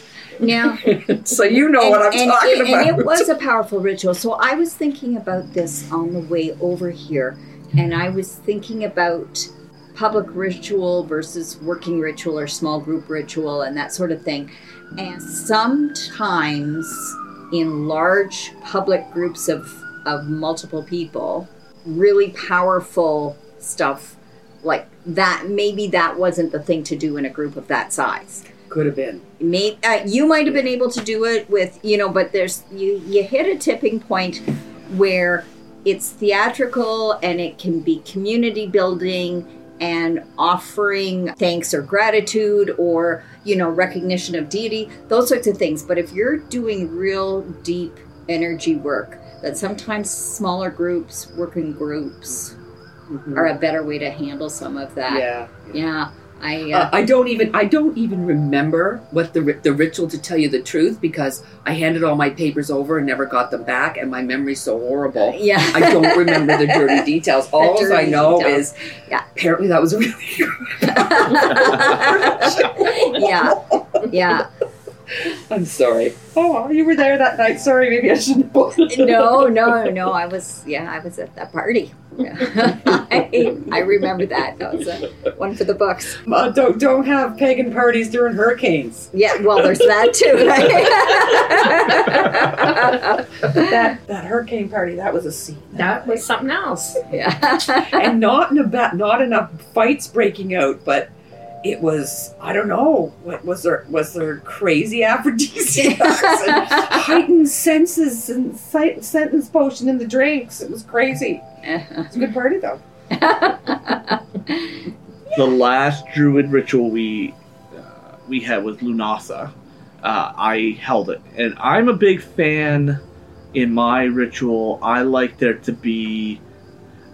[SPEAKER 6] Yeah.
[SPEAKER 4] so you know what I'm
[SPEAKER 6] and,
[SPEAKER 4] talking
[SPEAKER 6] and,
[SPEAKER 4] about.
[SPEAKER 6] And it was a powerful ritual. So I was thinking about this on the way over here, and I was thinking about public ritual versus working ritual or small group ritual and that sort of thing. And sometimes in large public groups of, of multiple people, really powerful stuff like that, maybe that wasn't the thing to do in a group of that size
[SPEAKER 4] Could have been.
[SPEAKER 6] may, uh, you might have been able to do it with you know but there's you you hit a tipping point where it's theatrical and it can be community building and offering thanks or gratitude or you know recognition of deity those sorts of things. But if you're doing real deep energy work that sometimes smaller groups working groups mm-hmm. are a better way to handle some of that.
[SPEAKER 4] Yeah.
[SPEAKER 6] yeah i
[SPEAKER 4] Uh,
[SPEAKER 6] uh,
[SPEAKER 4] I don't even I don't even remember what the the ritual to tell you the truth because I handed all my papers over and never got them back and my memory's so horrible.
[SPEAKER 6] yeah
[SPEAKER 4] I don't remember the dirty details. All I know
[SPEAKER 6] details.
[SPEAKER 4] is
[SPEAKER 6] Yeah.
[SPEAKER 4] apparently that was really
[SPEAKER 6] yeah, yeah.
[SPEAKER 4] I'm sorry. Oh, you were there that night. Sorry, maybe I shouldn't have
[SPEAKER 6] No, no, no. I was, yeah, I was at that party. I, I remember that. That was a, one for the books.
[SPEAKER 4] Uh, don't don't have pagan parties during hurricanes.
[SPEAKER 6] Yeah, well, there's that too.
[SPEAKER 4] That that hurricane party that was a scene.
[SPEAKER 3] That was something else.
[SPEAKER 6] yeah.
[SPEAKER 4] and not in a ba- not enough fights breaking out, but it was I don't know what was there was there crazy aphrodisiacs and heightened senses and sight, sentence potion in the drinks. It was crazy. It's a good party though.
[SPEAKER 5] the last druid ritual we uh, we had was Lunasa. Uh, I held it, and I'm a big fan. In my ritual, I like there to be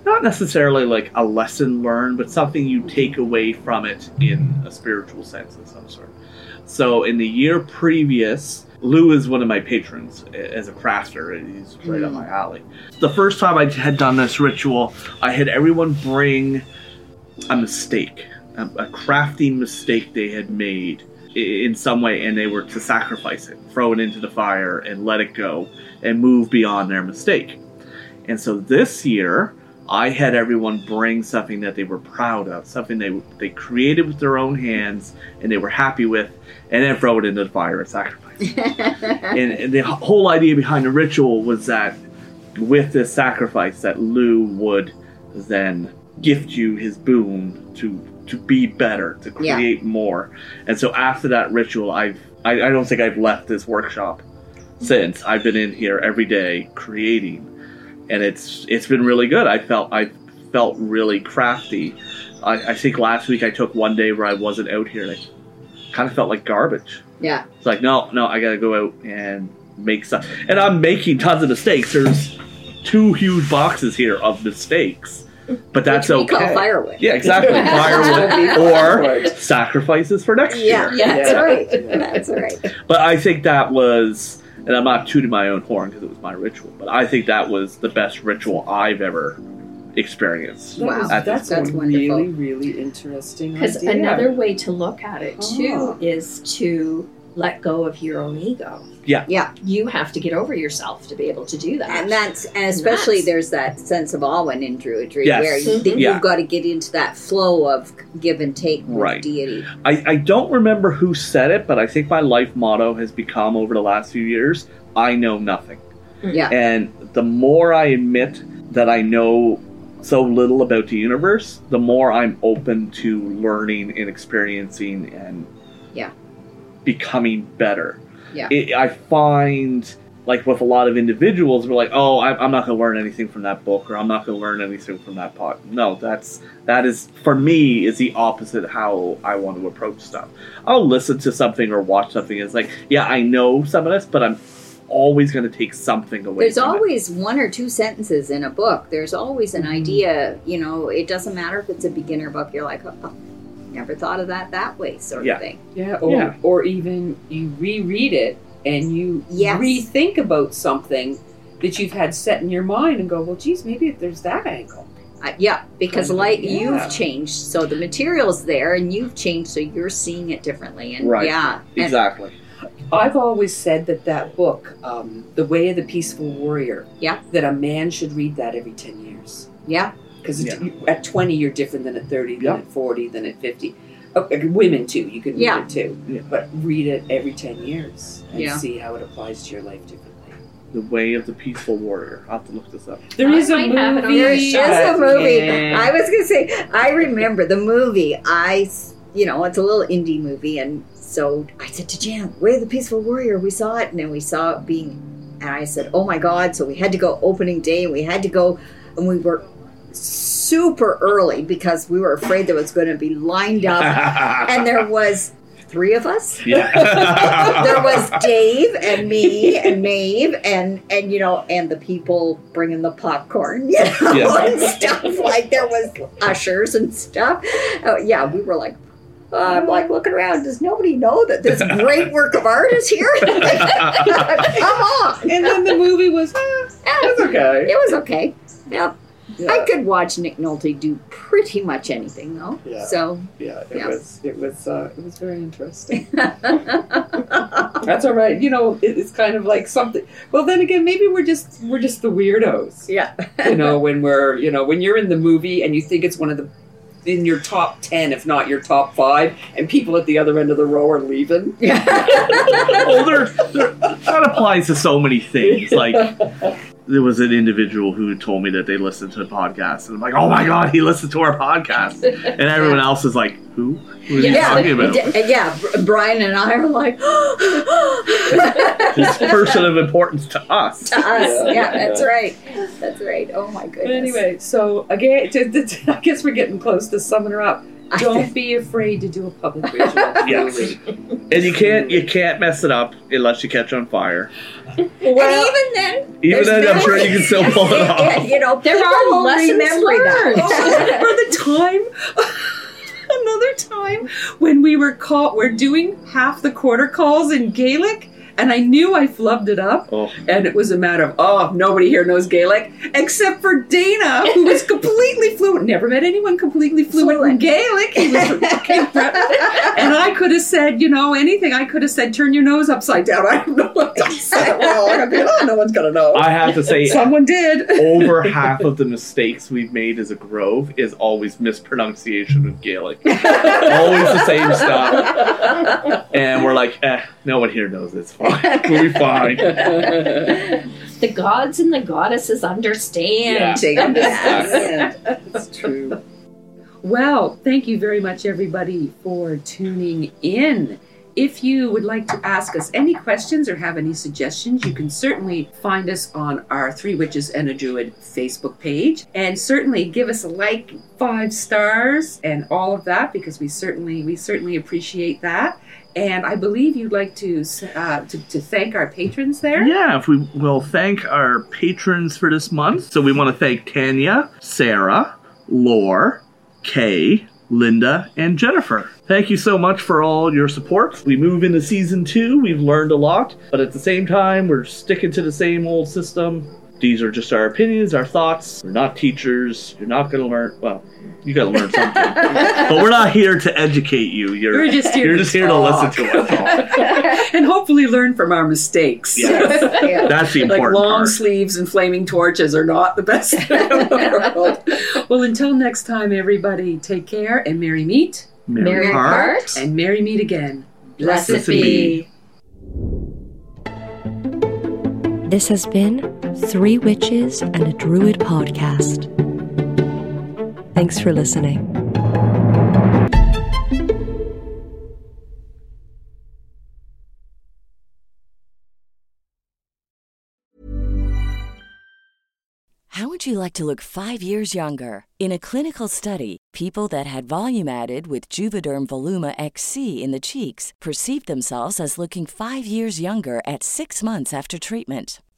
[SPEAKER 5] not necessarily like a lesson learned, but something you take away from it in a spiritual sense of some sort. So, in the year previous, Lugh is one of my patrons as a crafter. He's right up hmm. my alley. The first time I had done this ritual, I had everyone bring a mistake, a, a crafting mistake they had made in some way, and they were to sacrifice it, throw it into the fire, and let it go, and move beyond their mistake. And so this year, I had everyone bring something that they were proud of, something they they created with their own hands, and they were happy with, and then throw it into the fire and sacrifice. and, and the whole idea behind the ritual was that with this sacrifice, that Lugh would then gift you his boon to to be better, to
[SPEAKER 6] Yeah.
[SPEAKER 5] create more. And so after that ritual, I've I, I don't think I've left this workshop since. I've been in here every day creating, and it's it's been really good. I felt I felt really crafty. I, I think last week I took one day where I wasn't out here, and I kind of felt like garbage.
[SPEAKER 6] yeah.
[SPEAKER 5] It's like no, no, I gotta go out and make stuff, and I'm making tons of mistakes. There's two huge boxes here of mistakes, but that's
[SPEAKER 6] Which we
[SPEAKER 5] okay.
[SPEAKER 6] call firewood.
[SPEAKER 5] Yeah, exactly. Firewood or sacrifices for next
[SPEAKER 6] Yeah,
[SPEAKER 5] year.
[SPEAKER 6] yeah, that's
[SPEAKER 4] Yeah.
[SPEAKER 6] right. That's right.
[SPEAKER 5] But I think that was, and I'm not tooting my own horn because it was my ritual, but I think that was the best ritual I've ever experienced.
[SPEAKER 6] Wow.
[SPEAKER 5] at
[SPEAKER 4] That's,
[SPEAKER 6] That's
[SPEAKER 4] a
[SPEAKER 6] wonderful.
[SPEAKER 4] really, really interesting
[SPEAKER 3] Because another way to look at it too
[SPEAKER 4] Oh.
[SPEAKER 3] is to let go of your own ego.
[SPEAKER 6] Yeah. Yeah.
[SPEAKER 3] You have to get over yourself to be able to do that.
[SPEAKER 6] And that's and especially
[SPEAKER 3] That's-
[SPEAKER 6] there's that sense of awe in Druidry
[SPEAKER 5] Yes.
[SPEAKER 6] where you mm-hmm. think
[SPEAKER 5] Yeah.
[SPEAKER 6] you've got to get into that flow of give and take with
[SPEAKER 5] Right.
[SPEAKER 6] deity.
[SPEAKER 5] I, I don't remember who said it, but I think my life motto has become over the last few years I know nothing. Mm-hmm.
[SPEAKER 6] Yeah.
[SPEAKER 5] And the more I admit that I know so little about the universe, the more I'm open to learning and experiencing and
[SPEAKER 6] Yeah.
[SPEAKER 5] Becoming better.
[SPEAKER 6] Yeah.
[SPEAKER 5] It, I find, like with a lot of individuals, we're like, oh, I, I'm not going to learn anything from that book, or I'm not going to learn anything from that pod. No, that's that is for me is the opposite how I want to approach stuff. I'll listen to something or watch something. It's like, yeah, I know some of this, but I'm always going to take something away.
[SPEAKER 6] There's
[SPEAKER 5] from it.
[SPEAKER 6] always one or two sentences in a book. There's always an
[SPEAKER 5] Mm-hmm.
[SPEAKER 6] idea, you know, it doesn't matter if it's a beginner book, you're like, oh, never thought of that that way, sort
[SPEAKER 5] Yeah.
[SPEAKER 6] of thing.
[SPEAKER 4] Yeah, or,
[SPEAKER 5] Yeah.
[SPEAKER 4] or even you reread it and you
[SPEAKER 6] Yes.
[SPEAKER 4] rethink about something that you've had set in your mind and go, well, geez, maybe there's that angle.
[SPEAKER 6] Uh, yeah, because
[SPEAKER 4] Kind of,
[SPEAKER 6] like
[SPEAKER 4] yeah.
[SPEAKER 6] you've changed, so the material's there, and you've changed, so you're seeing it differently. And
[SPEAKER 5] Right.
[SPEAKER 6] yeah, and-
[SPEAKER 5] exactly.
[SPEAKER 4] I've always said that that book, um, The Way of the Peaceful Warrior,
[SPEAKER 6] Yeah.
[SPEAKER 4] that a man should read that every 10 years.
[SPEAKER 6] yeah,
[SPEAKER 4] Because
[SPEAKER 5] Yeah.
[SPEAKER 4] at 20, you're different than at 30, than
[SPEAKER 5] Yeah.
[SPEAKER 4] at 40, than at 50. Okay, women, too. You can read
[SPEAKER 6] Yeah.
[SPEAKER 4] it, too.
[SPEAKER 5] Yeah.
[SPEAKER 4] But read it every 10 years and
[SPEAKER 6] Yeah.
[SPEAKER 4] see how it applies to your life differently.
[SPEAKER 5] The way of the peaceful warrior. I'll have to look this up.
[SPEAKER 4] There
[SPEAKER 3] I
[SPEAKER 4] a movie.
[SPEAKER 3] have it on
[SPEAKER 6] there
[SPEAKER 3] my
[SPEAKER 6] is
[SPEAKER 3] shelf.
[SPEAKER 6] a movie.
[SPEAKER 4] Yeah.
[SPEAKER 6] I was gonna say, I remember the movie. I, you know, it's a little indie movie, and so I said to Jan, "Way of the Peaceful Warrior." We saw it, and then we saw it being, and I said, "Oh my God!" So we had to go opening day, and we had to go, and we were super early because we were afraid there was going to be lined up, and there was three of us.
[SPEAKER 5] yeah.
[SPEAKER 6] there was Dave and me and Maeve and and you know and the people bringing the popcorn, you know,
[SPEAKER 5] Yeah.
[SPEAKER 6] and stuff like there was ushers and stuff. Oh, yeah, we were like. uh, I'm like looking around. Does nobody know that this great work of art is here? Come on!
[SPEAKER 4] And then the movie was, eh, it's okay.
[SPEAKER 6] It was okay. Yep.
[SPEAKER 4] Yeah.
[SPEAKER 6] I could watch Nick Nolte do pretty much anything, though.
[SPEAKER 4] Yeah.
[SPEAKER 6] So
[SPEAKER 4] Yeah, it
[SPEAKER 6] Yeah.
[SPEAKER 4] was it was uh, it was very interesting. That's all right. You know, it, it's kind of like something. Well, then again, maybe we're just we're just the weirdos.
[SPEAKER 6] yeah,
[SPEAKER 4] You know, when we're you know when you're in the movie and you think it's one of the in your top ten, if not your top five, and people at the other end of the row are leaving.
[SPEAKER 5] well, there, there, that applies to so many things. Like, there was an individual who told me that they listened to the podcast, and I'm like, oh my god, he listened to our podcast, and everyone else is like, who? Who are you talking about?
[SPEAKER 6] Uh, yeah. Brian and I are like,
[SPEAKER 5] This person of importance to us.
[SPEAKER 6] to us. Yeah,
[SPEAKER 4] Yeah.
[SPEAKER 6] that's right. That's right. Oh my goodness.
[SPEAKER 4] But anyway, so again, to, to, I guess we're getting close to summing her up.
[SPEAKER 6] I
[SPEAKER 4] Don't be afraid to do a public ritual.
[SPEAKER 5] Yes. And you can't you can't mess it up unless you catch on fire.
[SPEAKER 6] and even then,
[SPEAKER 5] Even then, I'm sure you can still pull it off.
[SPEAKER 6] you know,
[SPEAKER 3] There
[SPEAKER 6] people
[SPEAKER 3] are
[SPEAKER 6] will
[SPEAKER 3] lessons
[SPEAKER 6] remember
[SPEAKER 3] learned.
[SPEAKER 6] that.
[SPEAKER 4] The time? Another time when we were caught, we're doing half the quarter calls in Gaelic, and I knew I flubbed it up.
[SPEAKER 5] Oh.
[SPEAKER 4] And it was a matter of, oh, nobody here knows Gaelic except for Dana, who was completely fluent. Never met anyone completely fluent, in Gaelic. He was from Cape And I could have said, you know, anything. I could have said, turn your nose upside down. I don't know what I said wrong. I'd be like, oh, no one's going to know.
[SPEAKER 5] I have to say,
[SPEAKER 4] Someone did.
[SPEAKER 5] over half of the mistakes we've made as a grove is always mispronunciation of Gaelic. always the same stuff. And we're like, eh, no one here knows it's fine. We'll be fine.
[SPEAKER 3] The gods and the goddesses understand.
[SPEAKER 6] They understand.
[SPEAKER 4] It's true. Well, thank you very much, everybody, for tuning in. If you would like to ask us any questions or have any suggestions, you can certainly find us on our Three Witches and a Druid Facebook page. And certainly give us a like, five stars, and all of that because we certainly we certainly appreciate that. And I believe you'd like to uh, to, to thank our patrons there.
[SPEAKER 5] Yeah, if we will thank our patrons for this month. So we want to thank Tanya, Sarah, Lore, Kay, Linda, and Jennifer. Thank you so much for all your support. We move into season two. We've learned a lot, but at the same time, we're sticking to the same old system. These are just our opinions, our thoughts. We're not teachers. You're not going to learn. Well, you got to learn something, but we're not here to educate you. You're
[SPEAKER 4] We're just here
[SPEAKER 5] you're
[SPEAKER 4] to
[SPEAKER 5] just here to listen to us.
[SPEAKER 4] and hopefully learn from our mistakes.
[SPEAKER 5] Yes.
[SPEAKER 6] Yeah.
[SPEAKER 5] That's the
[SPEAKER 4] like
[SPEAKER 5] important
[SPEAKER 4] long
[SPEAKER 5] part.
[SPEAKER 4] sleeves and flaming torches are not the best thing in the world. Well, until next time, everybody, take care and merry meet
[SPEAKER 5] Merry,
[SPEAKER 6] Merry
[SPEAKER 5] heart.
[SPEAKER 6] heart.
[SPEAKER 4] and merry meet again.
[SPEAKER 6] Blessed
[SPEAKER 5] Blessed
[SPEAKER 6] be.
[SPEAKER 1] This has been Three Witches and a Druid podcast. Thanks for listening.
[SPEAKER 8] How would you like to look five years younger? In a clinical study, people that had volume added with Juvederm Voluma XC in the cheeks perceived themselves as looking five years younger at six months after treatment.